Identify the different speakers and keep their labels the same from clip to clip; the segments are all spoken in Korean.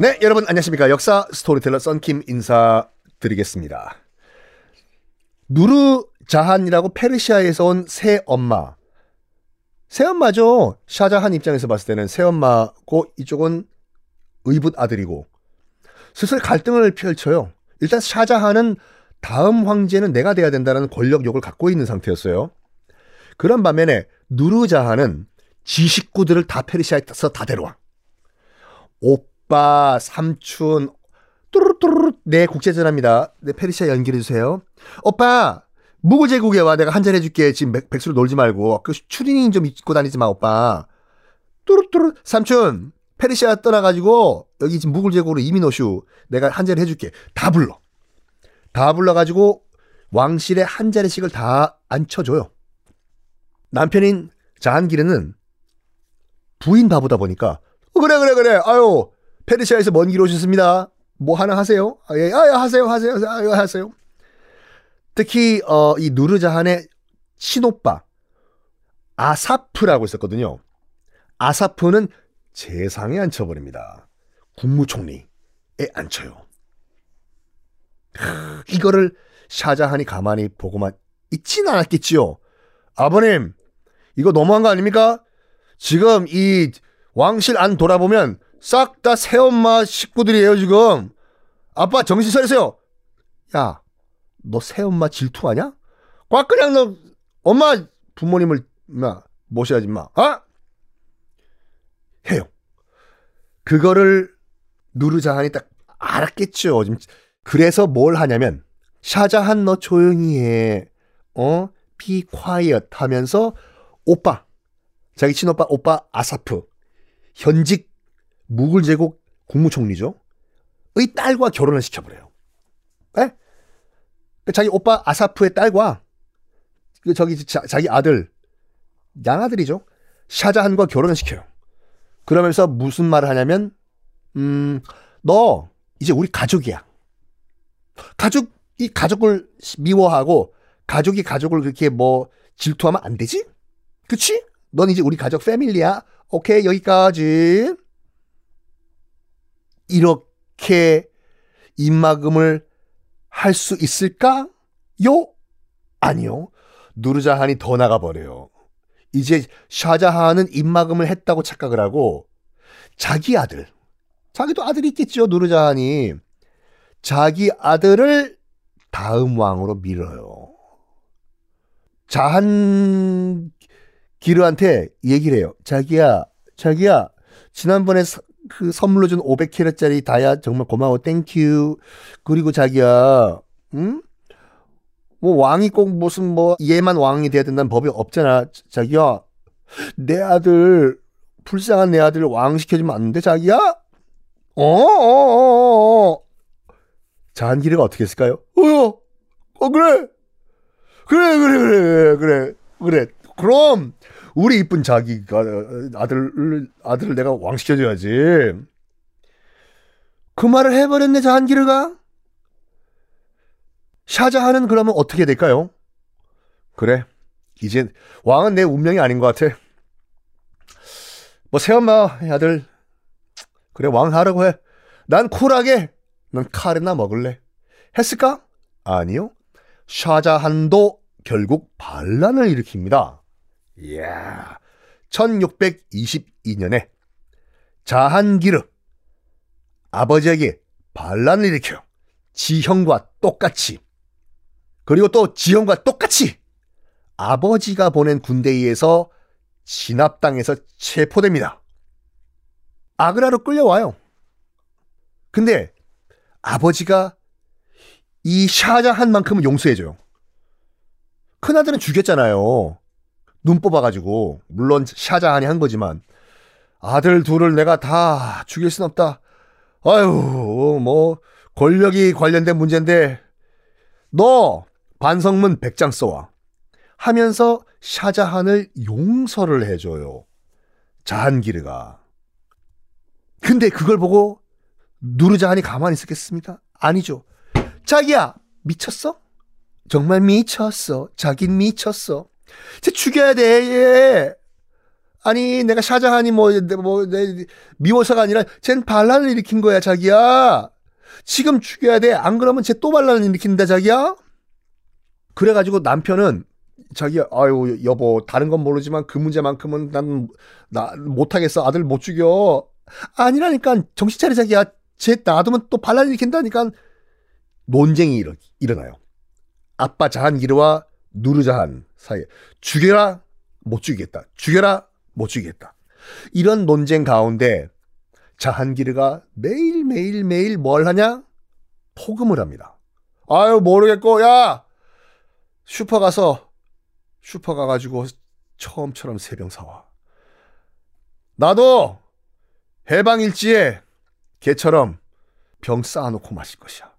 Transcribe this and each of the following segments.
Speaker 1: 네, 여러분 안녕하십니까. 역사 스토리텔러 썬킴 인사드리겠습니다. 누르 자한이라고 페르시아에서 온 새 엄마. 새 엄마죠. 샤자한 입장에서 봤을 때는 새 엄마고 이쪽은 의붓 아들이고 슬슬 갈등을 펼쳐요. 일단 샤자한은 다음 황제는 내가 돼야 된다는 권력욕을 갖고 있는 상태였어요. 그런 반면에 누르자한은 지 식구들을 다 페르시아에서 다 데려와. 오빠, 삼촌, 뚜루뚜루 네, 국제전화입니다. 네, 페르시아 연결해 주세요. 오빠, 무구 제국에 와. 내가 한잔 해줄게. 지금 백, 백수로 놀지 말고. 그 추리닝 좀 입고 다니지 마, 오빠. 뚜루뚜루 삼촌, 페르시아 떠나가지고 여기 지금 무굴 제국으로 이민 오슈. 내가 한잔 해줄게. 다 불러. 다 불러가지고 왕실에 한 자리씩을 다 앉혀줘요. 남편인 자한기르는 부인 바보다 보니까 어, 그래 그래 그래 아유 페르시아에서 먼 길 오셨습니다. 뭐 하나 하세요? 아, 예, 아, 예, 하세요 하세요 하세요 하세요. 특히 어, 이 누르자한의 친오빠 아사프라고 있었거든요. 아사프는 재상에 앉혀버립니다. 국무총리에 앉혀요. 이거를 샤자한이 가만히 보고만 있진 않았겠지요. 아버님, 이거 너무한 거 아닙니까? 지금 이 왕실 안 돌아보면 싹 다 새엄마 식구들이에요, 지금. 아빠 정신 차리세요. 야, 너 새엄마 질투하냐? 꽉 그냥 너 엄마 부모님을 마 모셔야지 마. 아? 해요. 그거를 누르자한이 딱 알았겠죠. 지금 그래서 뭘 하냐면 샤자한 너 조용히 해. 어? be quiet 하면서 오빠 자기 친오빠 오빠 아사프 현직 무굴 제국 국무총리죠. 의 딸과 결혼을 시켜버려요. 에? 그 자기 오빠 아사프의 딸과 그 저기 자, 자기 아들 양아들이죠. 샤자한과 결혼을 시켜요. 그러면서 무슨 말을 하냐면 음, 너 이제 우리 가족이야. 가족이 가족을 미워하고 가족이 가족을 그렇게 뭐 질투하면 안 되지? 그치? 넌 이제 우리 가족 패밀리야. 오케이, 여기까지. 이렇게 입막음을 할 수 있을까요? 아니요. 누르자한이 더 나가버려요. 이제 샤자한은 입막음을 했다고 착각을 하고 자기 아들, 자기도 아들이 있겠죠, 누르자한이. 자기 아들을 다음 왕으로 밀어요. 자한 기르한테 얘기를 해요. 자기야, 자기야, 지난번에 서, 그 선물로 준 500캐럿짜리 다이아 정말 고마워. Thank you. 그리고 자기야, 응? 뭐 왕이 꼭 무슨 뭐 얘만 왕이 돼야 된다는 법이 없잖아. 자기야, 내 아들 불쌍한 내 아들 왕 시켜주면 안 돼, 자기야? 어, 어, 어, 어. 자한기르가 어떻게 했을까요? 어요, 어 그래, 그래, 그래, 그래, 그래, 그래. 그럼 우리 이쁜 자기가 아들을 아들을 내가 왕 시켜줘야지. 그 말을 해버렸네 자한기르가. 샤자하는 그러면 어떻게 될까요? 그래, 이제 왕은 내 운명이 아닌 것 같아. 뭐 새엄마 아들 그래 왕 하라고 해. 난 쿨하게 넌 카레나 먹을래. 했을까? 아니요. 샤자한도 결국 반란을 일으킵니다. 이야. 1622년에 자한기르 아버지에게 반란을 일으켜 지형과 똑같이 그리고 또 지형과 똑같이 아버지가 보낸 군대에 의해서 진압당해서 체포됩니다. 아그라로 끌려와요. 근데 아버지가 이 샤자한만큼은 용서해줘요. 큰아들은 죽였잖아요. 눈 뽑아가지고. 물론 샤자한이 한 거지만. 아들 둘을 내가 다 죽일 순 없다. 아유, 뭐, 권력이 관련된 문제인데, 너 반성문 100장 써와. 하면서 샤자한을 용서를 해줘요. 자한기르가. 근데 그걸 보고 누르자한이 가만히 있었겠습니까? 아니죠. 자기야, 미쳤어? 정말 미쳤어. 자긴 미쳤어. 쟤 죽여야 돼, 얘. 아니 내가 샤자한이 뭐뭐 뭐, 미워서가 아니라 쟨 반란을 일으킨 거야 자기야. 지금 죽여야 돼. 안 그러면 쟤 또 반란을 일으킨다 자기야. 그래가지고 남편은 자기 아유 여보 다른 건 모르지만 그 문제만큼은 난 나 못하겠어 아들 못 죽여 아니라니까 정신 차려 자기야 쟤 놔두면 또 반란 일으킨다니까 논쟁이 일어, 일어나요 아빠 자한 기르와 누르자한 사이에 죽여라 못 죽이겠다 죽여라 못 죽이겠다 이런 논쟁 가운데 자한기르가 매일매일 매일 뭘 하냐 폭음을 합니다 아유 모르겠고 야 슈퍼 가서 슈퍼 가가지고 처음처럼 세병 사와. 나도 해방일지에 개처럼 병 쌓아놓고 마실 것이야.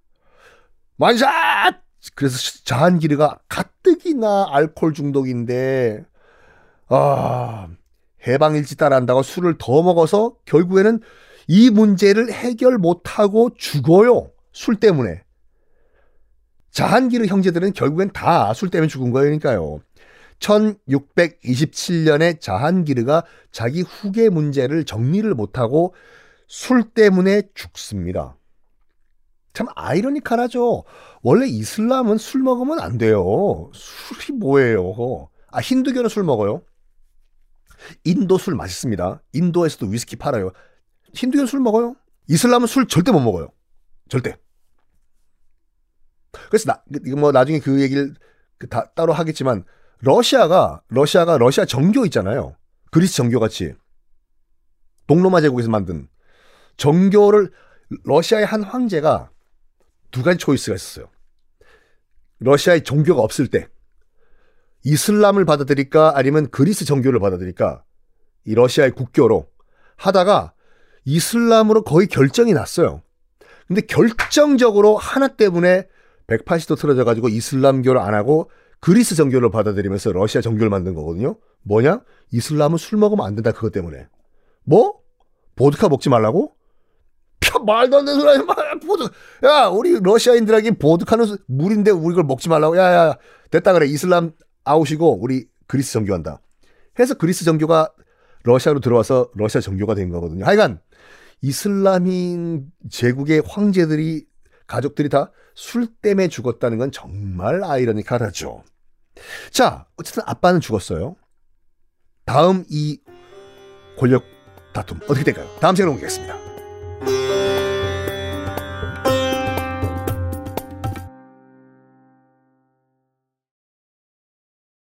Speaker 1: 만샷! 그래서 자한기르가 가뜩이나 알코올 중독인데, 아, 해방일지 따라한다고 술을 더 먹어서 결국에는 이 문제를 해결 못하고 죽어요. 술 때문에. 자한기르 형제들은 결국엔 다 술 때문에 죽은 거니까요. 1627년에 자한기르가 자기 후계 문제를 정리를 못하고 술 때문에 죽습니다. 참 아이러니컬하죠. 원래 이슬람은 술 먹으면 안 돼요. 술이 뭐예요? 아 힌두교는 술 먹어요. 인도 술 맛있습니다. 인도에서도 위스키 팔아요. 힌두교는 술 먹어요. 이슬람은 술 절대 못 먹어요. 절대. 그래서 나, 이거 뭐 나중에 그 얘기를 그다 따로 하겠지만 러시아가 러시아가 러시아 정교 있잖아요. 그리스 정교 같이 동로마 제국에서 만든 정교를 러시아의 한 황제가 두 가지 초이스가 있었어요. 러시아의 종교가 없을 때 이슬람을 받아들일까 아니면 그리스 정교를 받아들일까 이 러시아의 국교로 하다가 이슬람으로 거의 결정이 났어요. 근데 결정적으로 하나 때문에 180도 틀어져 가지고 이슬람교를 안 하고 그리스 정교를 받아들이면서 러시아 정교를 만든 거거든요. 뭐냐? 이슬람은 술 먹으면 안 된다 그것 때문에. 뭐? 보드카 먹지 말라고? 펴, 말도 안 되는 소리 마. 보드. 야, 우리 러시아인들에게 보드카는 물인데 우리 걸 먹지 말라고. 야, 야, 됐다 그래. 이슬람 아웃이고 우리 그리스 정교한다. 해서 그리스 정교가 러시아로 들어와서 러시아 정교가 된 거거든요. 하여간 이슬람인 제국의 황제들이 가족들이 다 술 때문에 죽었다는 건 정말 아이러니컬하죠. 자, 어쨌든 아빠는 죽었어요. 다음 이 권력 다툼 어떻게 될까요? 다음 시간에 보겠습니다.